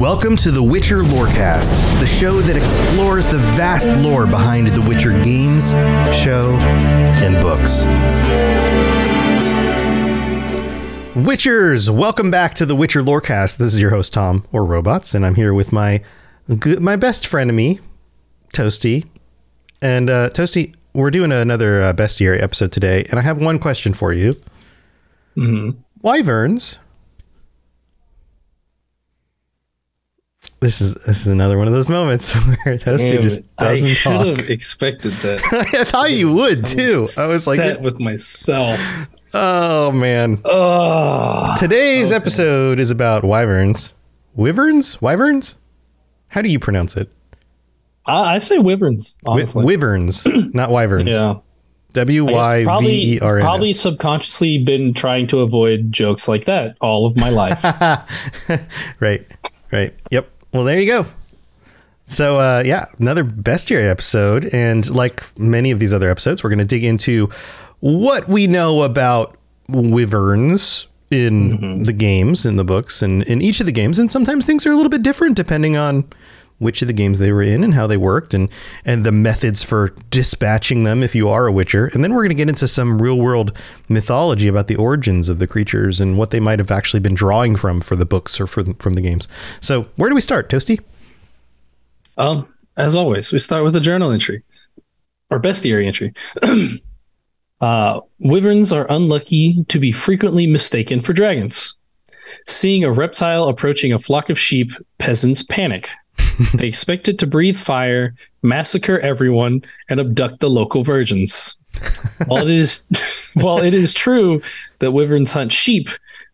Welcome to the Witcher Lorecast, the show that explores the vast lore behind the Witcher games, show, and books. Witchers, welcome back to the Witcher Lorecast. This is your host Tom or Robots, and I'm here with my my best friend of me, Toasty. And uh, Toasty, we're doing another uh, bestiary episode today, and I have one question for you. Wyverns. This is this is another one of those moments where Toasty Damn just it. I doesn't should talk. have expected that. I thought you would too. I was like, Set with myself. oh man. Oh, Today's episode is about wyverns. Wyverns? Wyverns? How do you pronounce it? I, I say wyverns. Honestly, wyverns, not wyverns. yeah. W I Y V E R N. probably subconsciously been trying to avoid jokes like that all of my life. Right. Right. Yep. Well, there you go. So, uh, yeah, another bestiary episode. And like many of these other episodes, we're going to dig into what we know about wyverns in the games, in the books, and in each of the games. And sometimes things are a little bit different depending on which of the games they were in and how they worked and and the methods for dispatching them if you are a witcher and then we're going to get into some real world mythology about the origins of the creatures and what they might have actually been drawing from for the books or for, from the games so where do we start toasty um, as always, we start with a journal entry or bestiary entry. uh, wyverns are unlucky to be frequently mistaken for dragons. Seeing a reptile approaching a flock of sheep, peasants panic. they expect it to breathe fire, massacre everyone, and abduct the local virgins. while it is while it is true that wyverns hunt sheep,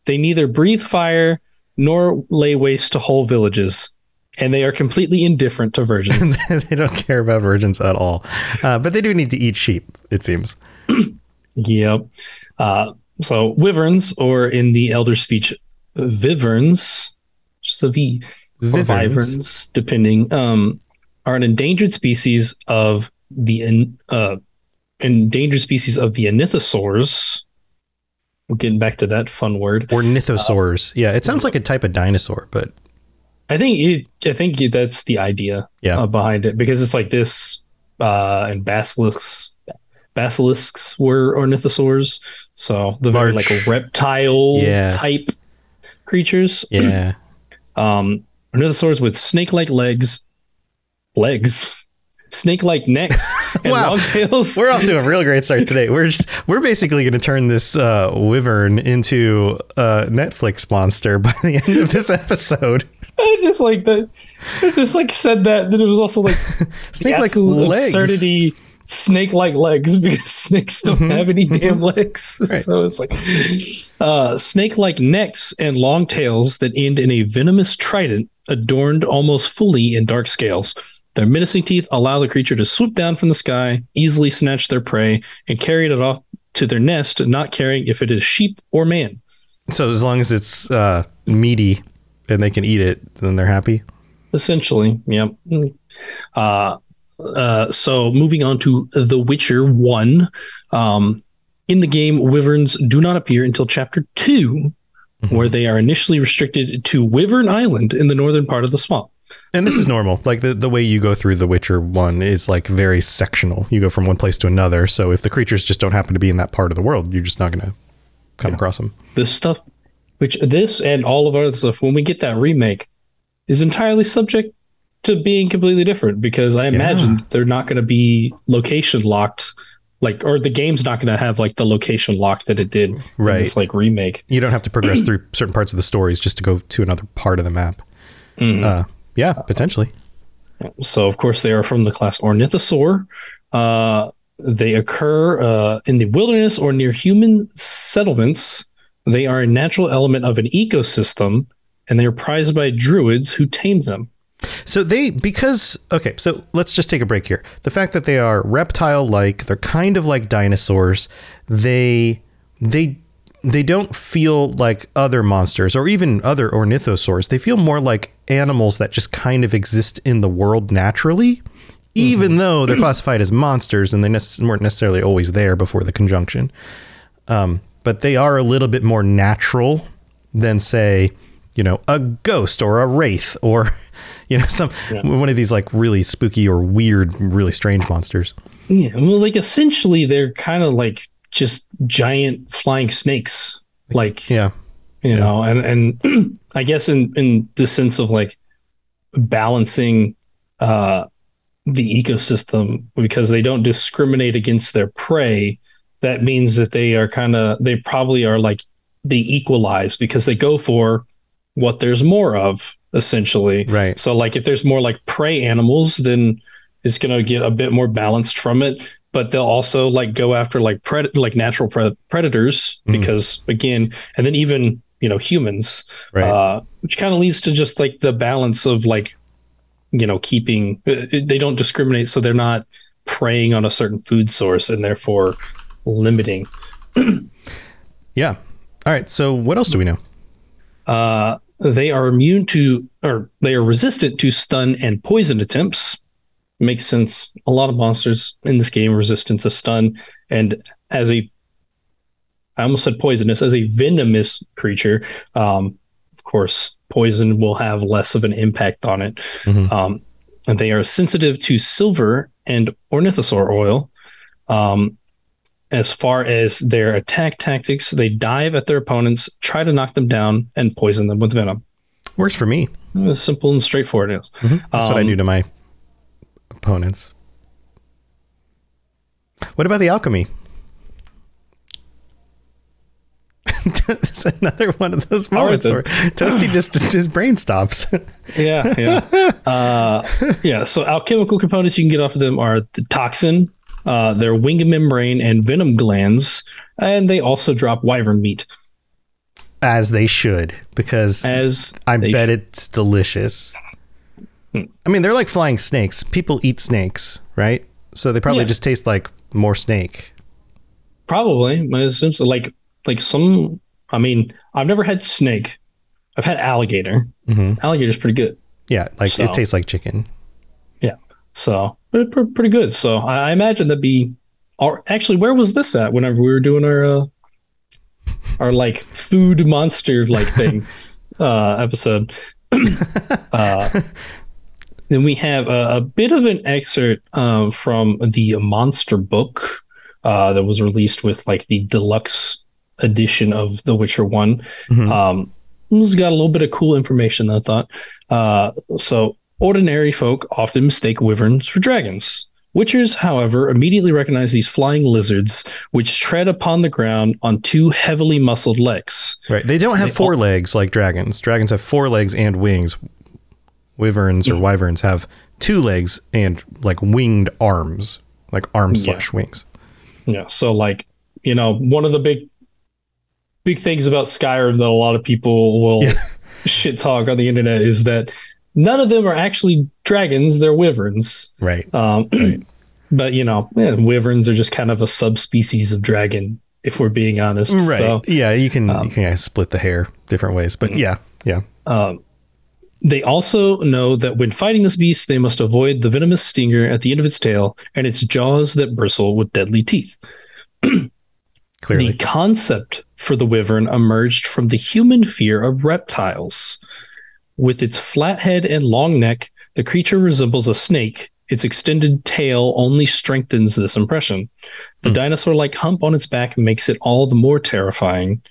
they neither breathe fire nor lay waste to whole villages, and they are completely indifferent to virgins. they don't care about virgins at all uh, but they do need to eat sheep it seems Yep. Uh, so wyverns, or in the elder speech, viverns, just a V, Viverns. viverns, depending, um, are an endangered species of the uh, endangered species of the ornithosaurs. We're getting back to that fun word. ornithosaurs yeah it sounds like a type of dinosaur but I think it, I think that's the idea Yeah. uh, behind it because it's like this, uh, and basilisks, basilisks were ornithosaurs, so the very like reptile Yeah. type creatures. yeah Um, ornithosaurs with snake-like legs, legs, snake-like necks, and Wow. long tails. We're off to a real great start today. We're just we're basically going to turn this uh, wyvern into a Netflix monster by the end of this episode. I just like that. I just like said that. Then it was also like Snake like absolute legs. absurdity snake like legs because snakes don't Mhm, have any damn legs Right. so it's like uh snake like necks and long tails that end in a venomous trident adorned almost fully in dark scales their menacing teeth allow the creature to swoop down from the sky easily snatch their prey and carry it off to their nest not caring if it is sheep or man So as long as it's uh, meaty and they can eat it, then they're happy. Essentially, yeah. Uh, uh, so moving on to The Witcher One. Um, in the game, wyverns do not appear until chapter 2 where they are initially restricted to Wyvern Island in the northern part of the swamp. And this is normal. Like the, the way you go through The Witcher 1 is like very sectional. You go from one place to another. So if the creatures just don't happen to be in that part of the world, you're just not going to come across them. This stuff, which this and all of our other stuff, when we get that remake, is entirely subject to being completely different because I imagine they're not going to be location locked. Like, or the game's not going to have like the location locked that it did in Right. this like remake. You don't have to progress through certain parts of the stories just to go to another part of the map. Mhm. Uh, yeah, potentially. So, of course, they are from the class Ornithosaur. Uh, they occur uh, in the wilderness or near human settlements. They are a natural element of an ecosystem, and they are prized by druids who tame them. So they because okay, so let's just take a break here. The fact that they are reptile like, they're kind of like dinosaurs. They they they don't feel like other monsters or even other ornithosaurs. They feel more like animals that just kind of exist in the world naturally, even though they're classified as monsters and they nec- weren't necessarily always there before the conjunction. Um, but they are a little bit more natural than say you know, a ghost or a wraith or, you know, some Yeah. one of these like really spooky or weird, really strange monsters. Yeah, well, like essentially, they're kind of like just giant flying snakes. Like Yeah. you know, and and I guess in in the sense of like balancing uh the ecosystem because they don't discriminate against their prey. That means that they are kind of they probably are like they equalize because they go for what there's more of essentially. Right. So like if there's more like prey animals, then it's gonna get a bit more balanced from it. But they'll also like go after like pred- like natural pre- predators Mhm. because again, and then even you know humans, Right. uh, which kind of leads to just like the balance of like you know keeping uh, they don't discriminate, so they're not preying on a certain food source and therefore limiting. yeah. All right. So what else do we know? Uh, they are immune to, or they are resistant to stun and poison attempts. Makes sense. A lot of monsters in this game resistant to stun, and as a, I almost said poisonous. As a venomous creature, um, of course, poison will have less of an impact on it. Mhm. Um, and they are sensitive to silver and ornithosaur oil. Um, as far as their attack tactics, they dive at their opponents, try to knock them down, and poison them with venom. Works for me. Simple and straightforward it is. That's what I Um, do to my opponents. What about the alchemy? it's another one of those moments where Toasty just his brain stops. Yeah, yeah, uh, yeah. So alchemical components you can get off of them are the toxin, uh, their wing membrane, and venom glands, and they also drop wyvern meat. As they should, because As I bet should. it's delicious. Hmm. I mean, they're like flying snakes. People eat snakes, right? So they probably Yeah. just taste like more snake. Probably. but It seems like like some. I mean, I've never had snake. I've had alligator. hmm Alligator's pretty good. Yeah, like So- it tastes like chicken. So pretty good. So I, I imagine that'd be. Or actually, where was this at? Whenever we were doing our uh, our like food monster like thing uh, episode. uh, then we have a, a bit of an excerpt um, from the monster book uh, that was released with like the deluxe edition of The Witcher One. Mhm. Um, this has got a little bit of cool information, I thought. Uh, so, ordinary folk often mistake wyverns for dragons. Witchers, however, immediately recognize these flying lizards, which tread upon the ground on two heavily muscled legs. Right. They don't have They four legs like dragons. Dragons have four legs and wings. Wyverns or Mm. wyverns have two legs and like winged arms, like arms Yeah. slash wings. Yeah. So, like, you know, one of the big, big things about Skyrim that a lot of people will Yeah. shit talk on the internet is that none of them are actually dragons; they're wyverns. Right. Um, but you know, yeah, wyverns are just kind of a subspecies of dragon, if we're being honest. Right. So, yeah, you can um, you can kinda split the hair different ways, but Mhm. yeah, yeah. um, they also know that when fighting this beast, they must avoid the venomous stinger at the end of its tail and its jaws that bristle with deadly teeth. Clearly. The concept for the wyvern emerged from the human fear of reptiles. With its flat head and long neck, the creature resembles a snake. Its extended tail only strengthens this impression. The Hmm. dinosaur like hump on its back makes it all the more terrifying.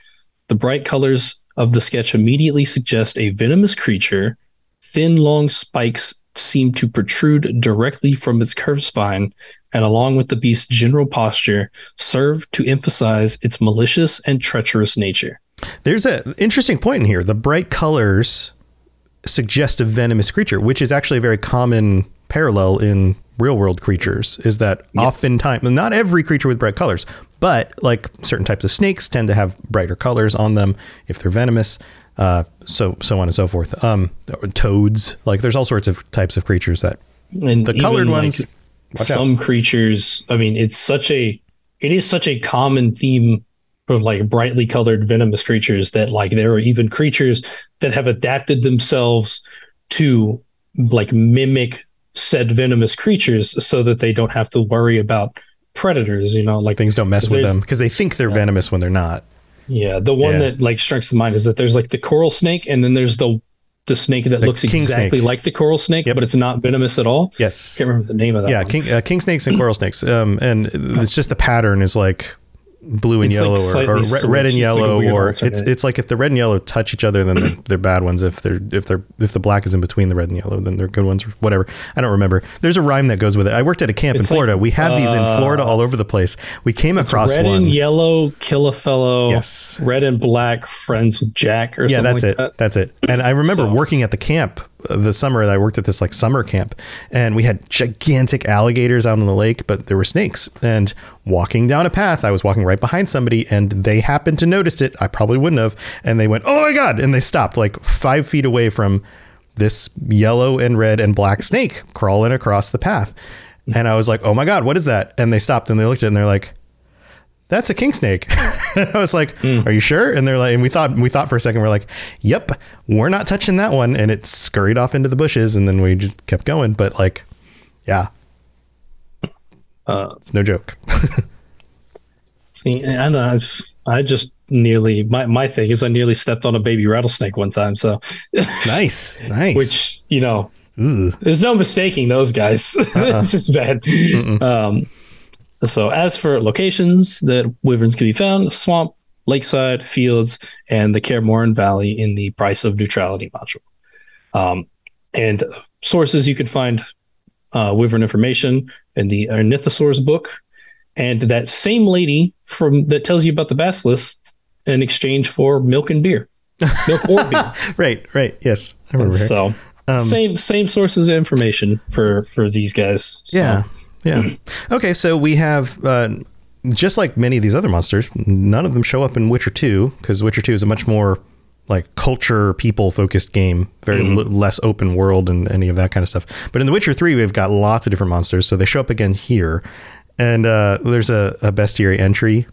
The bright colors of the sketch immediately suggest a venomous creature. Thin, long spikes seem to protrude directly from its curved spine, and along with the beast's general posture, serve to emphasize its malicious and treacherous nature. There's an interesting point in here. The bright colors suggest a venomous creature, which is actually a very common parallel in real world creatures. Is that oftentimes, not every creature with bright colors, but like certain types of snakes tend to have brighter colors on them if they're venomous. Uh, so so on and so forth. Um, toads, like there's all sorts of types of creatures that And the colored like, ones. watch out. some creatures, I mean, it's such a it is such a common theme of like brightly colored venomous creatures that like there are even creatures that have adapted themselves to like mimic said venomous creatures so that they don't have to worry about predators, you know, like things don't mess with them because they think they're venomous when they're not. Yeah, the one Yeah. that like strikes the mind is that there's like the coral snake, and then there's the the snake that The looks king exactly snake. like the coral snake, Yep. but it's not venomous at all. Yes. can't remember the name of that. Yeah, king, uh, king snakes and coral snakes. Um, and it's just the pattern is like blue and It's like yellow or, or re- red and. It's like yellow or it's alternate. it's like if the red and yellow touch each other then they're, they're bad ones if they're if they're if the black is in between the red and yellow then they're good ones or whatever i don't remember there's a rhyme that goes with it i worked at a camp It's in like, florida we have these in uh, florida all over the place we came across red one and yellow, kill a fellow. Yes. Red and black, friends with Jack, or yeah something that's like it that. that's it and i remember So- working at the camp uh, the summer that i worked at this like summer camp and we had gigantic alligators out on the lake but there were snakes. And walking down a path i was walking right behind somebody and they happened to notice it. I probably wouldn't have. And they went oh my god and they stopped like five feet away from this yellow and red and black snake crawling across the path. And i was like oh my god what is that? And they stopped and they looked at it and they're like that's a king snake. I was like, "Are you sure?" And they're like, and we thought we thought for a second. We're like, "Yep, we're not touching that one." And it scurried off into the bushes, and then we just kept going. But like, yeah, Uh, it's no joke. see, I don't know. I've, I just nearly my my thing is I nearly stepped on a baby rattlesnake one time. So, nice, nice. which you know, Ooh. there's no mistaking those guys. Uh-uh. it's just bad. Um, so as for locations that wyverns can be found, swamp, lakeside, fields, and the Kaer Morhen Valley in the Price of Neutrality module. Um, and sources you can find uh, wyvern information in the Ornithosaurus book, and that same lady from that tells you about the basilisk in exchange for milk and beer, milk or beer. right, right. Yes, I remember. So Um, same same sources of information for for these guys. So, Yeah, yeah. Okay, so we have. Uh, just like many of these other monsters, none of them show up in Witcher 2 because Witcher 2 is a much more like culture people focused game, very l- less open world and any of that kind of stuff. But in The Witcher 3, we've got lots of different monsters, so they show up again here. And uh, there's a, a bestiary entry.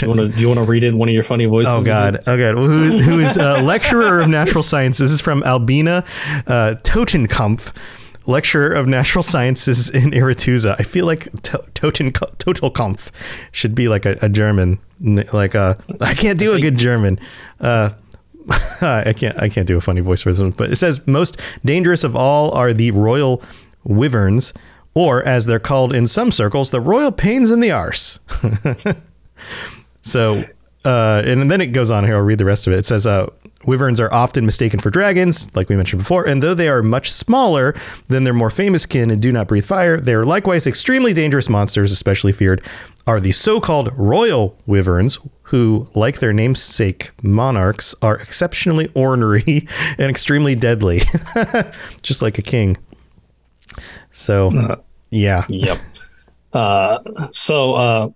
You want to you want to read it in one of your funny voices? Oh God! Oh God! Who, who is a lecturer of natural sciences? This is from Albina uh, Totenkampf, lecturer of natural sciences in Irituza. I feel like to- Toten should be like a, a German. Like uh, I can't do a good German. Uh, I can't. I can't do a funny voice for this one. But it says most dangerous of all are the royal wyverns, or as they're called in some circles, the royal pains in the arse. So, uh, and then it goes on here. I'll read the rest of it. It says, uh, Wyverns are often mistaken for dragons, like we mentioned before, and though they are much smaller than their more famous kin and do not breathe fire, they are likewise extremely dangerous monsters, especially feared are the so-called royal wyverns, who, like their namesake monarchs, are exceptionally ornery and extremely deadly, just like a king. So, yeah, Yep. Uh, so, uh,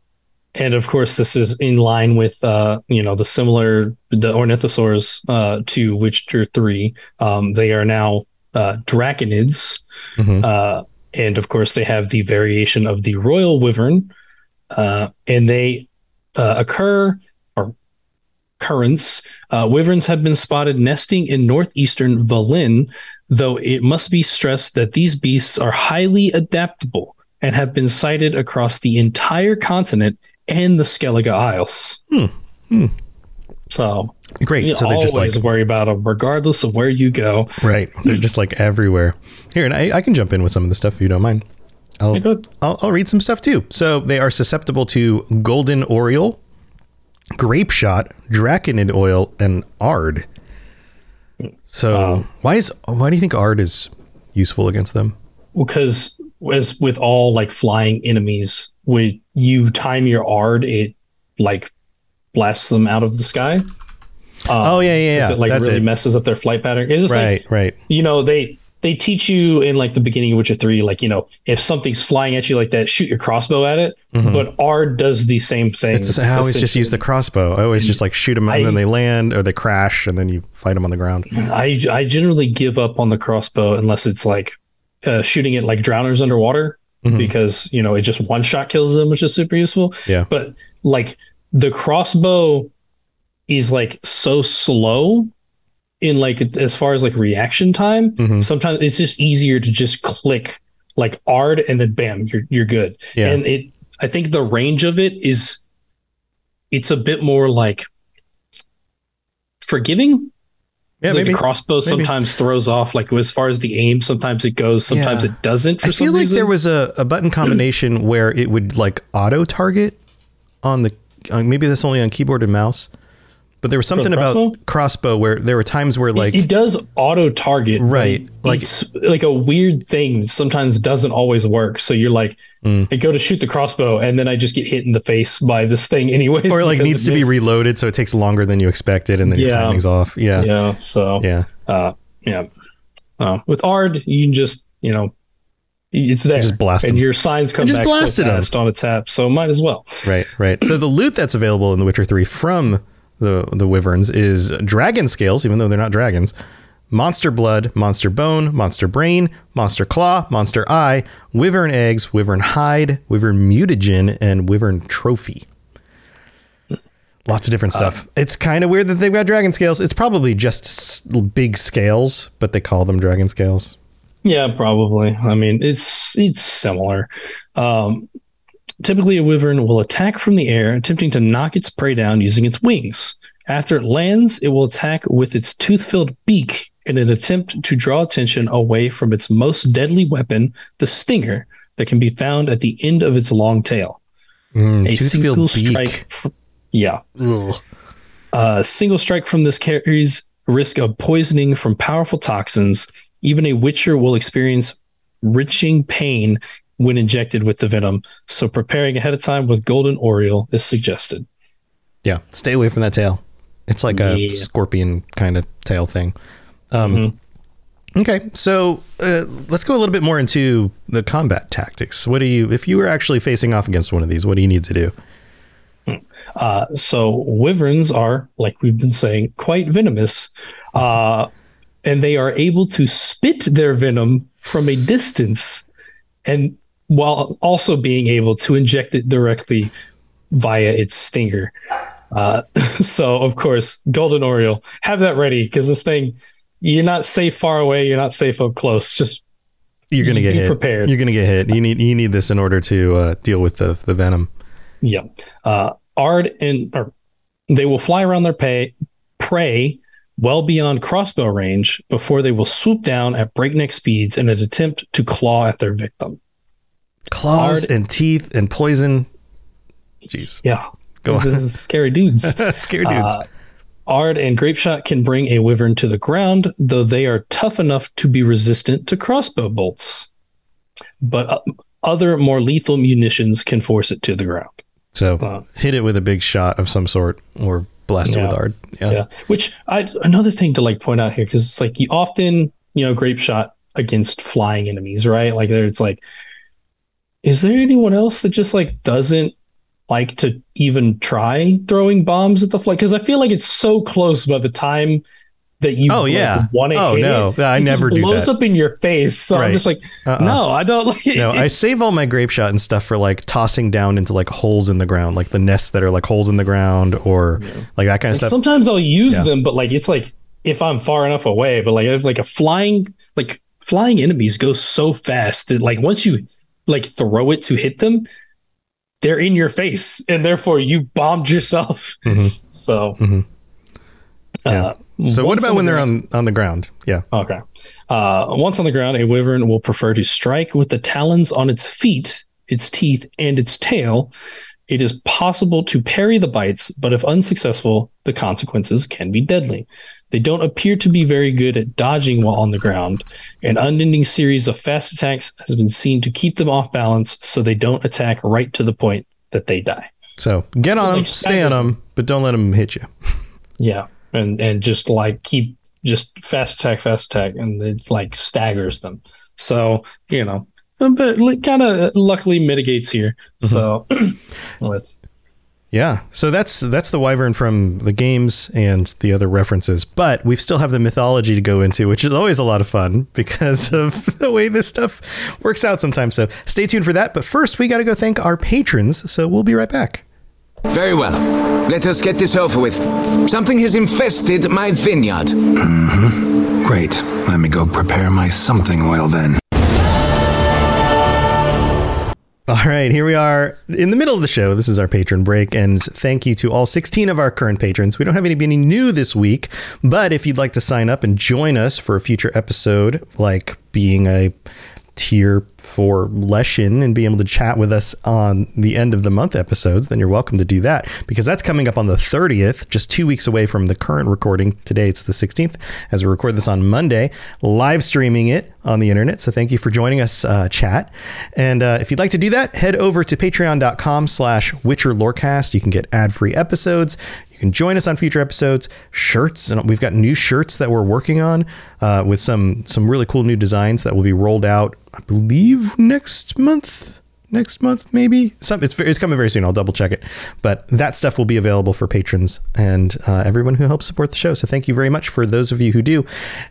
and of course, this is in line with uh, you know the similar the ornithosaurs uh, to Witcher three. Um, they are now uh, draconids, Mhm. uh, and of course, they have the variation of the royal wyvern, uh, and they uh, occur or currents. Uh, wyverns have been spotted nesting in northeastern Velen, though it must be stressed that these beasts are highly adaptable and have been sighted across the entire continent and the Skellige Isles. Hmm. Hmm. So great. you so they're always just like worry about them, regardless of where you go. Right. They're just like everywhere. Here, and I, I can jump in with some of the stuff if you don't mind. I'll, Yeah. I'll, I'll read some stuff too. So they are susceptible to golden oriole, grape shot, draconid oil, and ard. So Um, why is why do you think ard is useful against them? Because as with all like flying enemies, when you time your ard, it like blasts them out of the sky. Um, Oh, yeah, yeah, yeah. It like That's really it. messes up their flight pattern. It's just like Right, right. you know they they teach you in like the beginning of Witcher three, like you know if something's flying at you like that, shoot your crossbow at it. But Ard does the same thing. Mm-hmm. It's I always just use the crossbow. I always just like shoot them and I- then they land or they crash and then you fight them on the ground. I I generally give up on the crossbow unless it's like uh, shooting it like drowners underwater Mhm. because you know it just one shot kills them, which is super useful. Yeah. But like the crossbow is like so slow in like as far as like reaction time. Mhm. Sometimes it's just easier to just click like ard and then bam, you're you're good. Yeah. And it I think the range of it is it's a bit more like forgiving. Yeah, like maybe. the crossbow sometimes throws off, like as far as the aim, sometimes it goes, sometimes Yeah. it doesn't. For I feel like reason. there was a, a button combination where it would like auto target on the uh, maybe that's only on keyboard and mouse, but there was something the about crossbow? crossbow where there were times where like it, does auto target, Right, Like like- it's like a weird thing. that Sometimes doesn't always work. So you're like, Mm. I go to shoot the crossbow, and then I just get hit in the face by this thing anyways. or like needs to be reloaded, so it takes longer than you expected, and then your Yeah. timing's off. Yeah, yeah, Yeah. So uh, yeah. Uh, with Ard, you can just you know, it's there, Just blast and him. your signs come just back so blasted 'em. fast on a tap. So might as well. right, right. So the loot that's available in The Witcher Three from the the wyverns is dragon scales, even though they're not dragons. Monster blood, monster bone, monster brain, monster claw, monster eye, wyvern eggs, wyvern hide, wyvern mutagen, and wyvern trophy. Lots of different stuff. it's kind of weird that they've got dragon scales. It's probably just s- big scales, but they call them dragon scales. Yeah, probably. I mean, it's it's similar. Um, typically, a wyvern will attack from the air, attempting to knock its prey down using its wings. After it lands, it will attack with its tooth-filled beak in an attempt to draw attention away from its most deadly weapon, the stinger, that can be found at the end of its long tail. Mm, A single strike. Fr- yeah, a single strike from this carries risk of poisoning from powerful toxins. Even a witcher will experience wrenching pain when injected with the venom. So preparing ahead of time with golden oriole is suggested. Yeah, stay away from that tail. It's like a Yeah. scorpion kind of tail thing. Um, Mm-hmm. Okay, so uh, let's go a little bit more into the combat tactics. What do you, if you were actually facing off against one of these, what do you need to do? Uh, so wyverns are, like we've been saying, quite venomous, uh, and they are able to spit their venom from a distance, and while also being able to inject it directly via its stinger. Uh, so, of course, golden oriole, have that ready because this thing, you're not safe far away, you're not safe up close. Just You're gonna get be hit. prepared. You're gonna get hit. You need you need this in order to uh, deal with the the venom. Yeah. Uh, Ard and or they will fly around their pay, prey well beyond crossbow range before they will swoop down at breakneck speeds in an attempt to claw at their victim. Claws Hard- and teeth and poison. Jeez, Yeah. Go this on. is scary dudes. scary dudes. Uh, Ard and Grapeshot can bring a wyvern to the ground, though they are tough enough to be resistant to crossbow bolts. But uh, other more lethal munitions can force it to the ground. so uh, hit it with a big shot of some sort or blast it with ard. Yeah. yeah which i another thing to like point out here because it's like you often you know grape shot against flying enemies right like there it's like is there anyone else that just like doesn't like to even try throwing bombs at the fly because i feel like it's so close by the time that you Oh, like, yeah. want to Oh, no. it, I it never do blows that. up in your face so Right. i'm just like Uh-uh. no i don't like it No, I save all my grape shot and stuff for like tossing down into like holes in the ground, like the nests that are like holes in the ground or like that kind of And stuff. Sometimes I'll use Yeah. them, but like it's like if I'm far enough away, but like if like a flying like flying enemies go so fast that like once you like throw it to hit them, they're in your face and therefore you bombed yourself. Mhm. So Mhm. Yeah. uh, So what about when the they're ground- on on the ground? Yeah. Okay. Uh, once on the ground, a wyvern will prefer to strike with the talons on its feet, its teeth, and its tail. It is possible to parry the bites, but if unsuccessful, the consequences can be deadly. They don't appear to be very good at dodging while on the ground. An unending series of fast attacks has been seen to keep them off balance so they don't attack right to the point that they die. So get on them, stay on them, but don't let them hit you. Yeah. And and just like keep just fast attack, fast attack, and it like staggers them. So, you know, Uh, but it kind of uh, luckily mitigates here. Mm-hmm. So with Yeah. So that's that's the wyvern from the games and the other references. But we still have the mythology to go into, which is always a lot of fun because of the way this stuff works out sometimes. So stay tuned for that. But first, we got to go thank our patrons. So we'll be right back. Very well. Let us get this over with. Something has infested my vineyard. Mm-hmm. Great. Let me go prepare my something oil then. All right, here we are in the middle of the show. This is our patron break, and thank you to all 16 of our current patrons. We don't have anybody new this week, but if you'd like to sign up and join us for a future episode, like being a tier for Leshen and be able to chat with us on the end of the month episodes, then you're welcome to do that because that's coming up on the 30th, just two weeks away from the current recording. Today it's the 16th as we record this on Monday, live streaming it on the internet. So thank you for joining us, uh, chat. And uh, if you'd like to do that, head over to patreon.com slash Witcher Lorecast. You can get ad-free episodes. You can join us on future episodes, shirts, and we've got new shirts that we're working on uh, with some some really cool new designs that will be rolled out, I believe, next month next month, maybe. Some it's it's coming very soon. I'll double check it. But that stuff will be available for patrons and uh, everyone who helps support the show. So thank you very much for those of you who do,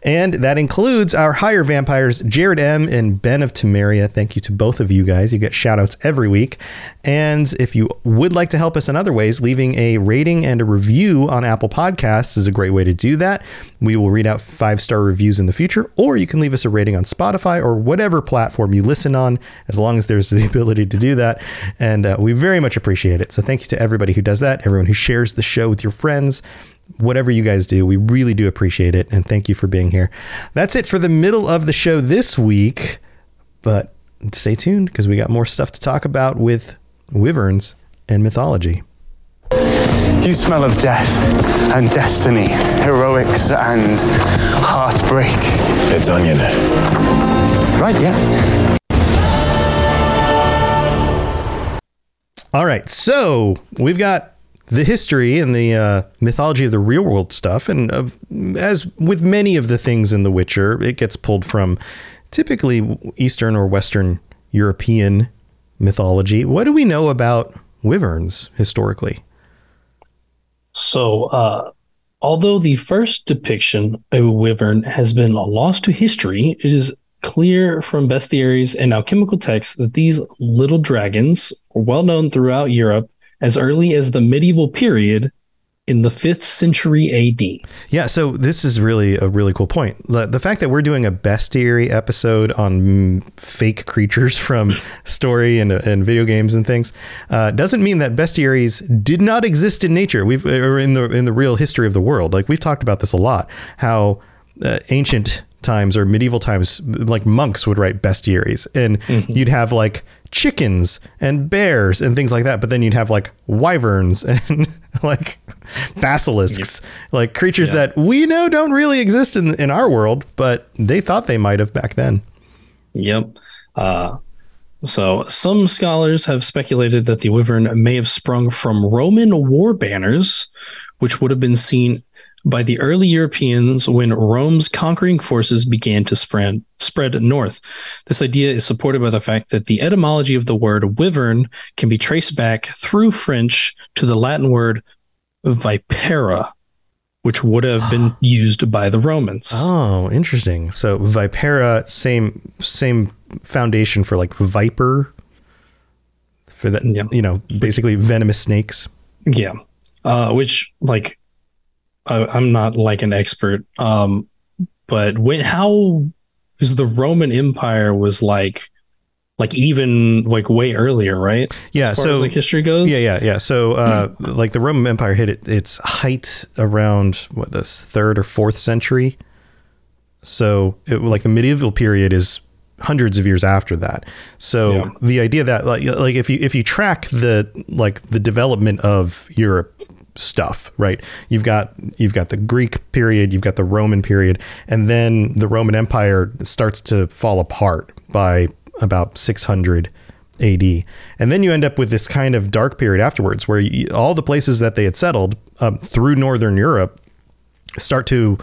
and that includes our higher vampires, Jared M and Ben of Temeria. Thank you to both of you guys. You get shout outs every week. And if you would like to help us in other ways, leaving a rating and a review on Apple Podcasts is a great way to do that. We will read out five star reviews in the future, or you can leave us a rating on Spotify or whatever platform you listen on, as long as there's the ability to do that. And uh, we very much appreciate it. So thank you to everybody who does that, everyone who shares the show with your friends. Whatever you guys do, we really do appreciate it. And thank you for being here. That's it for the middle of the show this week. But stay tuned because we got more stuff to talk about with wyverns and mythology. You smell of death and destiny, heroics and heartbreak. It's onion. Right, yeah. All right, so we've got the history and the uh, mythology of the real world stuff, and of, as with many of the things in The Witcher, it gets pulled from typically Eastern or Western European mythology. What do we know about wyverns historically? So, uh, although the first depiction of a wyvern has been lost to history, it is clear from bestiaries and alchemical texts that these little dragons were well known throughout Europe as early as the medieval period in the 5th century AD. Yeah, so this is really a really cool point. The, the fact that we're doing a bestiary episode on fake creatures from story and, and video games and things uh, doesn't mean that bestiaries did not exist in nature. We've or in the in the real history of the world. Like we've talked about this a lot. How uh, ancient times or medieval times, like monks would write bestiaries, and you'd have like chickens and bears and things like that. But then you'd have like wyverns and like basilisks, like creatures Yeah. that we know don't really exist in in our world, but they thought they might have back then. Yep. Uh, so some scholars have speculated that the wyvern may have sprung from Roman war banners, which would have been seen by the early Europeans when Rome's conquering forces began to spread spread north. This idea is supported by the fact that the etymology of the word wyvern can be traced back through French to the Latin word vipera, which would have been used by the Romans. Oh, interesting. So vipera, same same foundation for like viper. For that, Yeah. you know, basically venomous snakes. Yeah. Uh, which like I, I'm not like an expert. Um, but when how is the Roman Empire was like like even like way earlier, right? Yeah, As far so- as like history goes. Yeah, yeah, yeah. So, uh, like the Roman Empire hit it, its height around what the third or fourth century. So, it, like the medieval period is hundreds of years after that. So, Yeah. the idea that like like if you if you track the like the development of Europe stuff, right? You've got you've got the Greek period, you've got the Roman period, and then the Roman Empire starts to fall apart by about 600 AD. And then you end up with this kind of dark period afterwards where you, all the places that they had settled um, through northern Europe start to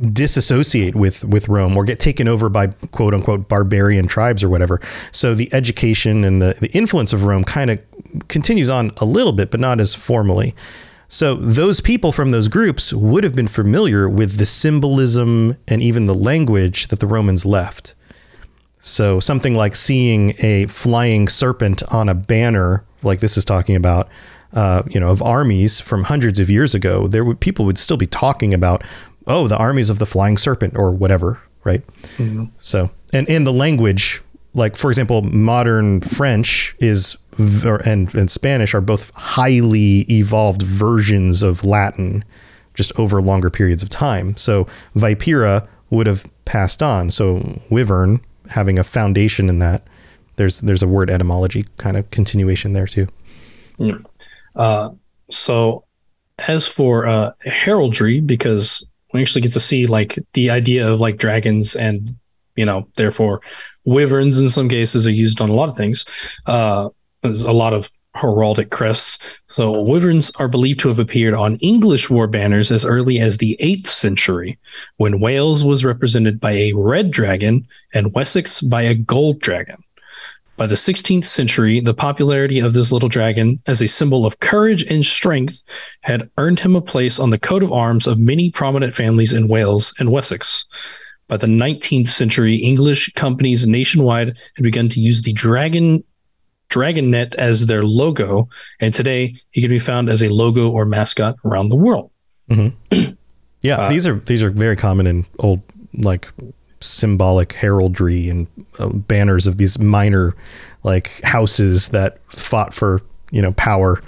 disassociate with with Rome or get taken over by quote unquote barbarian tribes or whatever. So the education and the, the influence of Rome kind of continues on a little bit, but not as formally. So those people from those groups would have been familiar with the symbolism and even the language that the Romans left. So something like seeing a flying serpent on a banner, like this is talking about, uh, you know, of armies from hundreds of years ago, there would people would still be talking about, oh, the armies of the flying serpent or whatever, right? So and and the language like for example, modern French is and and Spanish are both highly evolved versions of Latin, just over longer periods of time. So Vipera would have passed on. So Wyvern having a foundation in that. There's there's a word etymology kind of continuation there too. So, as for uh, heraldry, because we actually get to see like the idea of like dragons and you know, therefore, wyverns in some cases are used on a lot of things. Uh, there's a lot of heraldic crests. So, wyverns are believed to have appeared on English war banners as early as the 8th century, when Wales was represented by a red dragon and Wessex by a gold dragon. By the 16th century, the popularity of this little dragon as a symbol of courage and strength had earned him a place on the coat of arms of many prominent families in Wales and Wessex. By the 19th century, English companies nationwide had begun to use the dragon dragonet as their logo, and today he can be found as a logo or mascot around the world. Yeah, these are these are very common in old like symbolic heraldry and uh, banners of these minor like houses that fought for you know power.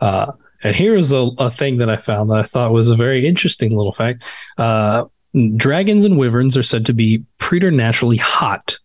Uh, and here is a, a thing that I found that I thought was a very interesting little fact. Uh, dragons and wyverns are said to be preternaturally hot.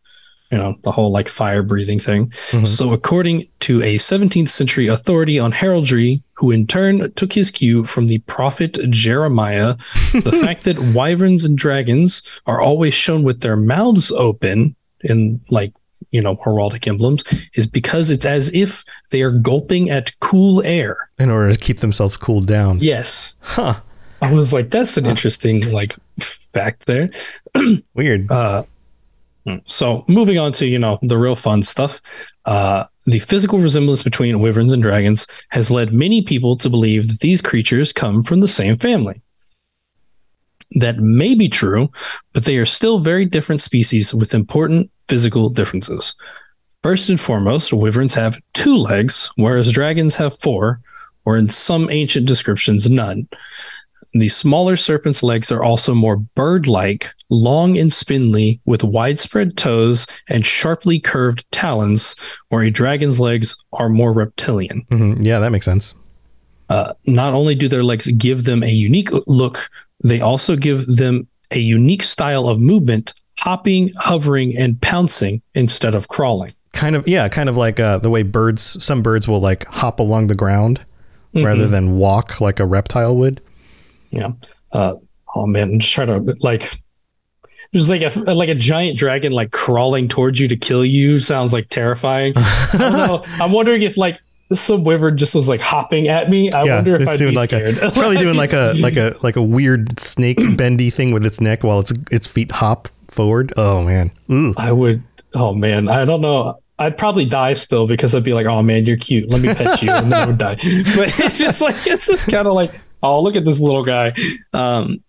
You know, the whole like fire breathing thing. Mm-hmm. So, according to a 17th century authority on heraldry, who in turn took his cue from the prophet Jeremiah, the fact that wyverns and dragons are always shown with their mouths open in like, you know, heraldic emblems is because it's as if they are gulping at cool air. in order to keep themselves cooled down. Yes. Huh. I was like, that's an interesting like fact there. Weird. Uh, So moving on to you know the real fun stuff, uh, the physical resemblance between wyverns and dragons has led many people to believe that these creatures come from the same family. That may be true, but they are still very different species with important physical differences. First and foremost, wyverns have two legs, whereas dragons have four, or in some ancient descriptions, none. The smaller serpent's legs are also more bird like, long and spindly, with widespread toes and sharply curved talons, where a dragon's legs are more reptilian. Mhm. Yeah, that makes sense. Not only do their legs give them a unique look, they also give them a unique style of movement, hopping, hovering, and pouncing instead of crawling. Kind of yeah, kind of like uh, the way birds. Some birds will like hop along the ground rather than walk like a reptile would. Yeah. Uh, oh man, I'm just trying to like, just like a like a giant dragon like crawling towards you to kill you sounds like terrifying. I don't know. I'm wondering if like some wyvern just was like hopping at me. I yeah, wonder if it's I'd be like scared. a. It's probably doing like a like a like a weird snake bendy thing with its neck while its its feet hop forward. Oh man. Ooh. I would. Oh man, I don't know. I'd probably die still because I'd be like, "Oh man, you're cute. Let me pet you," and then I would die. But it's just like it's just kind of like, "Oh, look at this little guy." Um,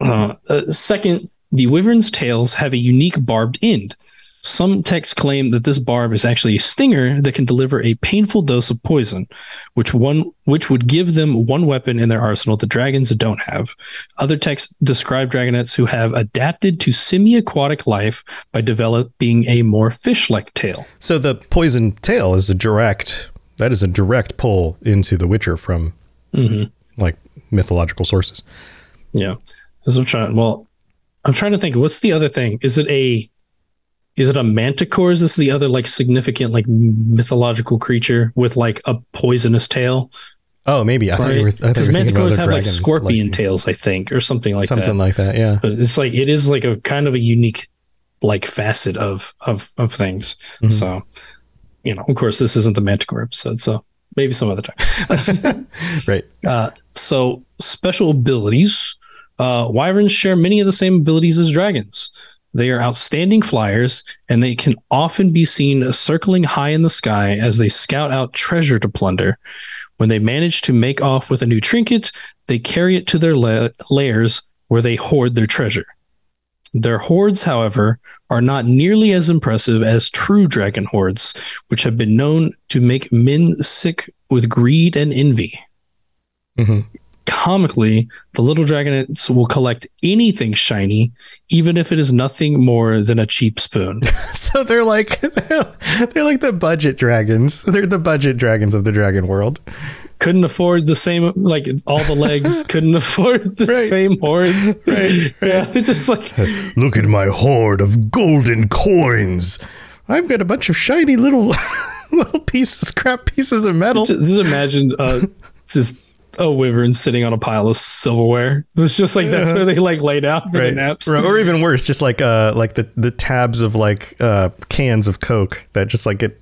uh, uh, second, the wyvern's tails have a unique barbed end. Some texts claim that this barb is actually a stinger that can deliver a painful dose of poison, which one which would give them one weapon in their arsenal that dragons don't have. Other texts describe dragonets who have adapted to semi-aquatic life by developing a more fish-like tail. So the poison tail is a direct. That is a direct pull into The Witcher from like mythological sources. Yeah. As I'm trying well, I'm trying to think what's the other thing? Is it a is it a manticore? Is this the other like significant like mythological creature with like a poisonous tail? Oh, maybe I thought you were. I thought Because were thinking about manticores have like scorpion like, tails, I think, or something like something that. like that. Yeah. but it's like it is like a kind of a unique like facet of of of things. Mm-hmm. So, you know, of course, this isn't the manticore episode, so maybe some other time. Right. Uh, so special abilities. Uh, wyverns share many of the same abilities as dragons. They are outstanding flyers, and they can often be seen circling high in the sky as they scout out treasure to plunder. When they manage to make off with a new trinket, they carry it to their la- lairs where they hoard their treasure. Their hordes, however, are not nearly as impressive as true dragon hordes, which have been known to make men sick with greed and envy. Mhm. comically, the little dragonets will collect anything shiny, even if it is nothing more than a cheap spoon. So they're like they're like the budget dragons. They're the budget dragons of the dragon world. Couldn't afford the same like all the legs couldn't afford the Right. same horns Right, yeah it's just like Look at my hoard of golden coins. I've got a bunch of shiny little little pieces, scrap pieces of metal. just, just imagine uh just a wyvern sitting on a pile of silverware. It's just like that's where they like laid out for the naps. Or, or even worse, just like uh like the the tabs of like uh cans of Coke that just like get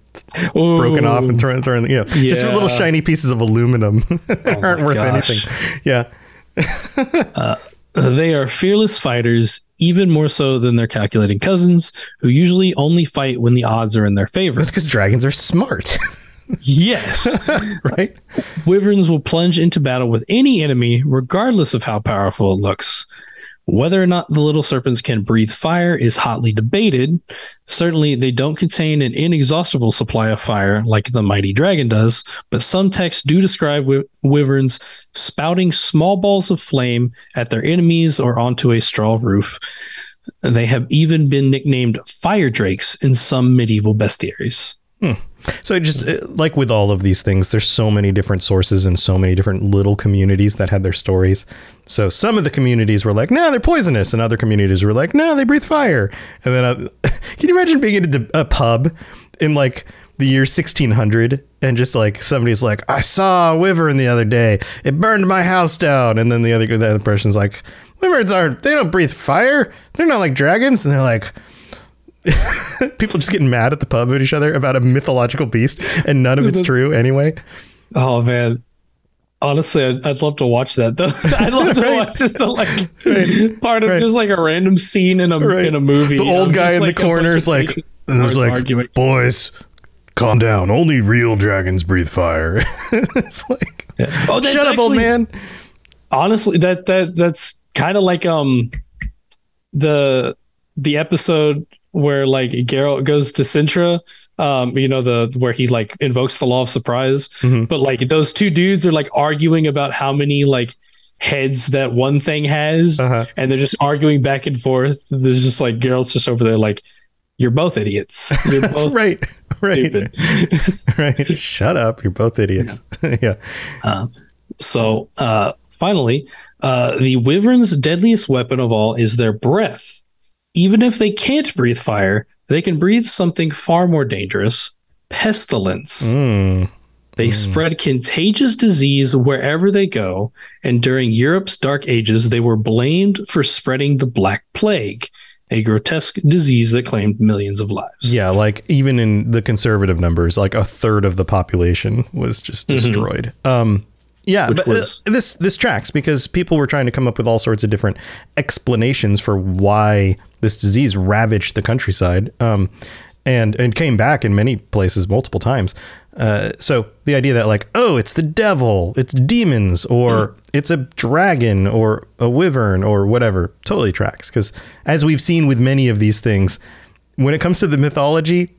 broken off and thrown thrown you know just little shiny pieces of aluminum. That aren't worth gosh. anything. Yeah. they are fearless fighters even more so than their calculating cousins who usually only fight when the odds are in their favor. That's because dragons are smart, yes right? Wyverns will plunge into battle with any enemy, regardless of how powerful it looks. Whether or not the little serpents can breathe fire is hotly debated. Certainly, they don't contain an inexhaustible supply of fire like the mighty dragon does, but some texts do describe wy- wyverns spouting small balls of flame at their enemies or onto a straw roof. They have even been nicknamed fire drakes in some medieval bestiaries. Hmm. So just like with all of these things, there's so many different sources and so many different little communities that had their stories. So some of the communities were like, "No, they're poisonous," and other communities were like, "No, they breathe fire." And then, uh, can you imagine being in a, a pub in like the year 1600 and just like somebody's like, "I saw a wyvern the other day. It burned my house down," and then the other the other person's like, "Wyverns aren't. They don't breathe fire. They're not like dragons," and they're like people just getting mad at the pub at each other about a mythological beast and none of it's true anyway. Oh man. Honestly, I'd, I'd love to watch that though. I'd love to Right. watch just a like part of Right. just like a random scene in a Right. in a movie. The old guy in like, the corner is like, there's like, arguing. boys, calm down. Only real dragons breathe fire. it's like, Oh, that's shut up, old man. Honestly, that that that's kind of like um the the episode where like Geralt goes to Cintra. Um, you know the where he like invokes the law of surprise, Mhm. but like those two dudes are like arguing about how many like heads that one thing has, Uh-huh. and they're just arguing back and forth. There's just like Geralt's just over there like, "You're both idiots. You're both right, right, right. Shut up. You're both idiots. Yeah. So, uh, finally, uh, the wyvern's deadliest weapon of all is their breath. Even if they can't breathe fire, they can breathe something far more dangerous pestilence. Mm. They spread contagious disease wherever they go, and during Europe's dark ages, they were blamed for spreading the Black Plague, a grotesque disease that claimed millions of lives. Yeah, like even in the conservative numbers, like a third of the population was just destroyed. Um, yeah, Mm-hmm. Which but uh, was- this this tracks because people were trying to come up with all sorts of different explanations for why this disease ravaged the countryside, um, and and came back in many places multiple times. Uh, so the idea that like, oh, it's the devil, it's demons, or it's a dragon, or a wyvern, or whatever, totally tracks. Because as we've seen with many of these things, when it comes to the mythology,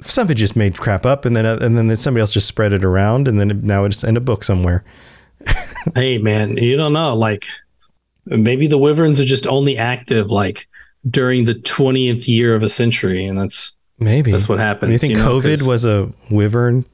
somebody just made crap up, and then uh, and then somebody else just spread it around, and then it, now it's in a book somewhere. Hey, man, you don't know. Like, maybe the wyverns are just only active like during the 20th year of a century, and that's Maybe That's what happened. You think you know, COVID was a wyvern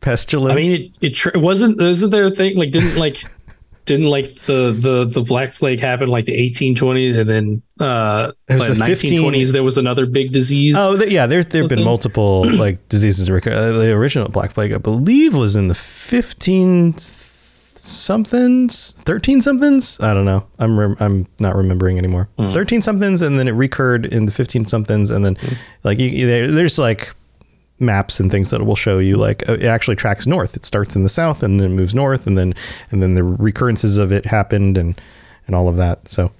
pestilence? I mean, it, it tr- wasn't. Isn't there a thing like didn't like didn't like the the the Black Plague happen like the 1820s and then uh It like the 15 1920s there was another big disease. Oh, th- yeah. There, there have been multiple like diseases. Uh, the original Black Plague, I believe, was in the fifteen somethings, thirteen somethings. I don't know. I'm rem- I'm not remembering anymore. Thirteen somethings, and then it recurred in the fifteen somethings, and then like you, you- there's like maps and things that will show you like uh, it actually tracks north. It starts in the south and then moves north, and then and then the recurrences of it happened and and all of that. So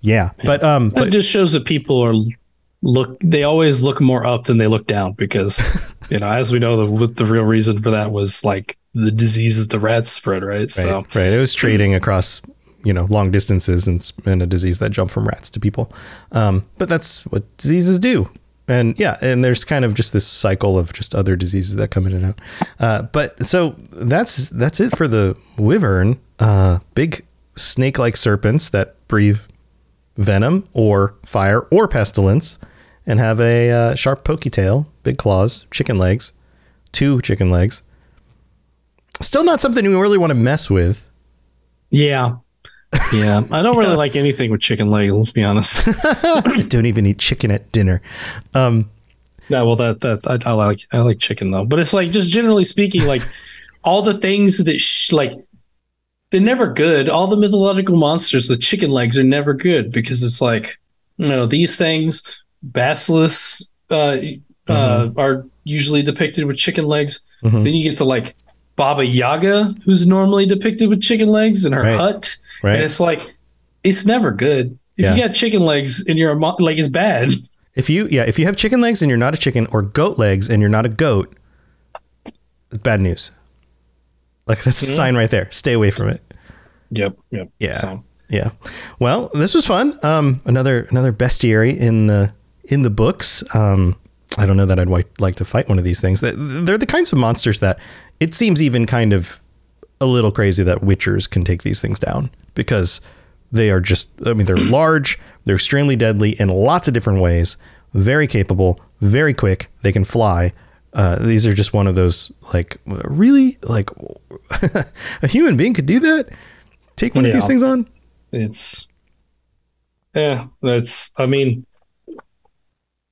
yeah, but um, it but just shows that people are look. They always look more up than they look down because you know, as we know, the the real reason for that was like the disease that the rats spread, right? So Right, right. It was trading across, you know, long distances and, and a disease that jumped from rats to people. Um, but that's what diseases do. And yeah, and there's kind of just this cycle of just other diseases that come in and out. Uh, but so that's that's it for the wyvern. uh, big snake-like serpents that breathe venom or fire or pestilence, and have a uh, sharp pokey tail, big claws, chicken legs, two chicken legs. Still not something we really want to mess with. Yeah. Yeah. I don't really like anything with chicken legs, let's be honest. I don't even eat chicken at dinner. Um, no, well that that I, I like I like chicken though. But it's like just generally speaking, like all the things that sh- like they're never good. All the mythological monsters with chicken legs are never good because it's like, you know, these things, basilisks uh, uh, are usually depicted with chicken legs. Mhm. Then you get to like Baba Yaga, who's normally depicted with chicken legs in her Right. hut. Right. And it's like, it's never good. If Yeah. you got chicken legs and you're a mo- like, it's bad. If you yeah, if you have chicken legs and you're not a chicken, or goat legs and you're not a goat, it's bad news. Like that's a sign right there. Stay away from it. Yep. Yep. Yeah. So, Yeah. Well, this was fun. Um, another another bestiary in the in the books. Um, I don't know that I'd like to fight one of these things. They're the kinds of monsters that it seems even kind of a little crazy that witchers can take these things down because they are just. I mean, they're large. They're extremely deadly in lots of different ways. Very capable. Very quick. They can fly. Uh, these are just one of those like really like a human being could do that. Take one of these things on. it's yeah that's i mean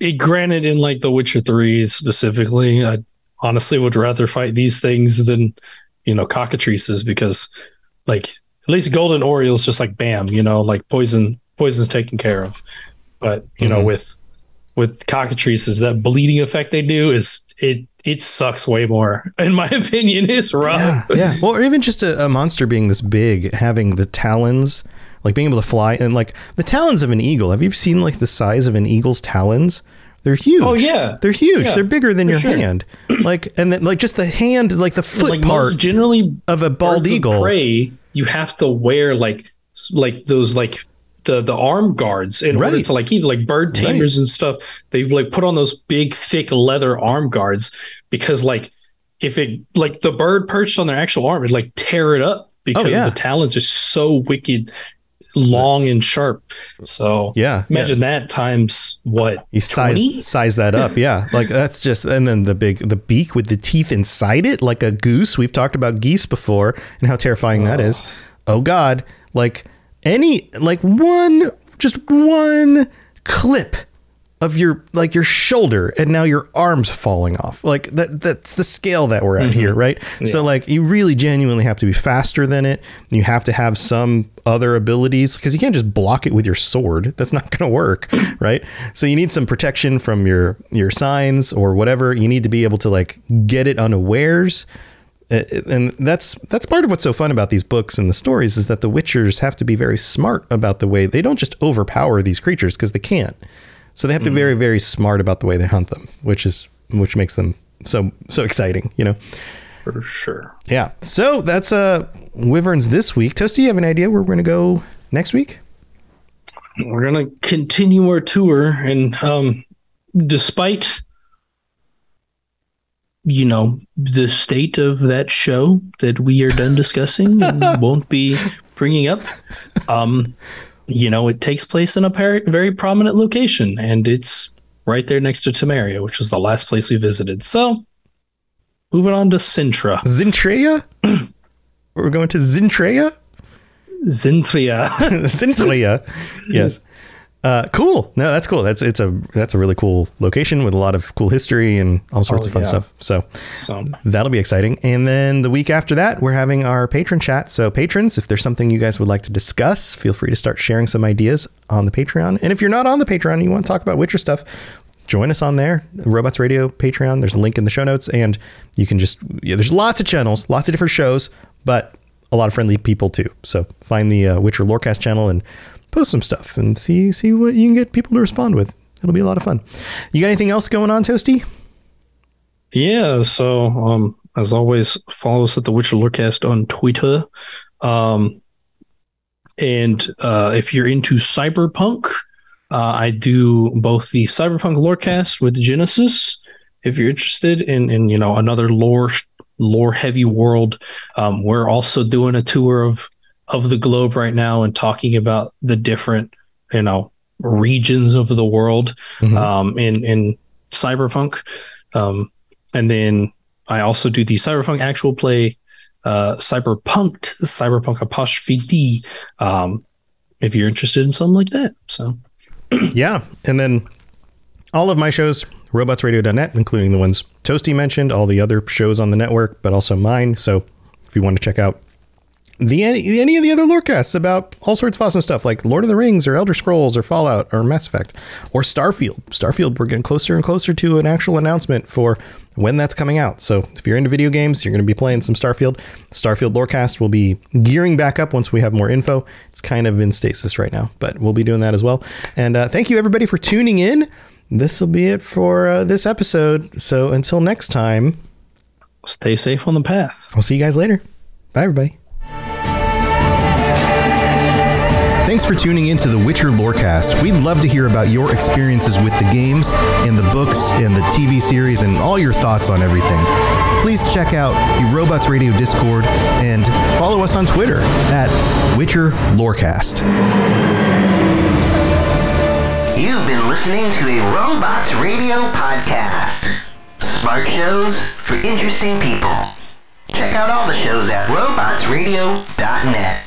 it, granted in like the witcher 3 specifically i honestly would rather fight these things than you know cockatrices because like at least golden orioles just like bam you know like poison poison's taken care of but you know Mhm. with with cockatrices that bleeding effect they do is it it sucks way more in my opinion it's rough Yeah, yeah. Well, or even just a, a monster being this big, having the talons, like being able to fly, and like the talons of an eagle. Have you seen like the size of an eagle's talons? They're huge. Oh, yeah. they're huge. Yeah, they're bigger than your sure. hand. Like, and then like just the hand, like the foot like part generally of a bald birds of eagle. prey, you have to wear like like those like the the arm guards in order to like even like bird tamers and stuff. They like put on those big thick leather arm guards because like if it like the bird perched on their actual arm, it like tear it up oh, because Oh, yeah. the talons are so wicked long and sharp. So Yeah, imagine that times what You size 20? size that up, yeah. Like that's just, and then the big the beak with the teeth inside it, like a goose. We've talked about geese before and how terrifying that is. Oh God, like any like one just one clip of your like your shoulder and now your arms falling off. Like that that's the scale that we're at mm-hmm. here right? So like you really genuinely have to be faster than it. You have to have some other abilities because you can't just block it with your sword. That's not going to work right? So you need some protection from your your signs or whatever. You need to be able to like get it unawares. And that's that's part of what's so fun about these books and the stories is that the witchers have to be very smart about the way they don't just overpower these creatures because they can't so they have to be very very smart about the way they hunt them which is which makes them so so exciting you know? For sure. yeah. So that's uh wyverns this week. Toasty you have an idea where we're gonna go next week? We're gonna continue our tour and um despite you know the state of that show that we are done discussing and won't be bringing up um you know it takes place in a par- very prominent location and it's right there next to Temeria which was the last place we visited so moving on to Cintra zintrea we're going to zintrea Zintria Zintria. yes. Uh, cool. No, that's cool. That's it's a that's a really cool location with a lot of cool history and all sorts Oh, of fun yeah. stuff. So so that'll be exciting. And then the week after that, we're having our patron chat. So patrons, if there's something you guys would like to discuss, feel free to start sharing some ideas on the Patreon. And if you're not on the Patreon, and you want to talk about Witcher stuff, join us on there, Robots Radio Patreon. There's a link in the show notes, and you can just yeah, there's lots of channels, lots of different shows, but a lot of friendly people too. So find the uh, Witcher Lorecast channel and post some stuff and see see what you can get people to respond with. It'll be a lot of fun. You got anything else going on, Toasty? Yeah, so um as always, follow us at the Witcher Lorecast on Twitter. Um and uh if you're into cyberpunk, uh I do both the Cyberpunk Lorecast with Genesis. If you're interested in in you know another lore lore heavy world, um we're also doing a tour of of the globe right now and talking about the different, you know, regions of the world Mhm. um, in in cyberpunk. Um, and then I also do the cyberpunk actual play, uh, cyberpunked cyberpunk apostrophe D. Um, if you're interested in something like that, so Yeah. And then all of my shows, robotsradio.net, including the ones Toasty mentioned, all the other shows on the network, but also mine. So if you want to check out the any, any of the other lorecasts about all sorts of awesome stuff like Lord of the Rings or Elder Scrolls or Fallout or Mass Effect or Starfield. Starfield, we're getting closer and closer to an actual announcement for when that's coming out. So if you're into video games, you're going to be playing some Starfield. Starfield Lorecast will be gearing back up once we have more info. It's kind of in stasis right now, but we'll be doing that as well. And uh, thank you everybody for tuning in. This will be it for uh, this episode. So until next time, stay safe on the path. I'll see you guys later. Bye, everybody. Thanks for tuning in to the Witcher Lorecast. We'd love to hear about your experiences with the games and the books and the TV series and all your thoughts on everything. Please check out the Robots Radio Discord and follow us on Twitter at Witcher Lorecast. You've been listening to a Robots Radio podcast. Smart shows for interesting people. Check out all the shows at robotsradio.net.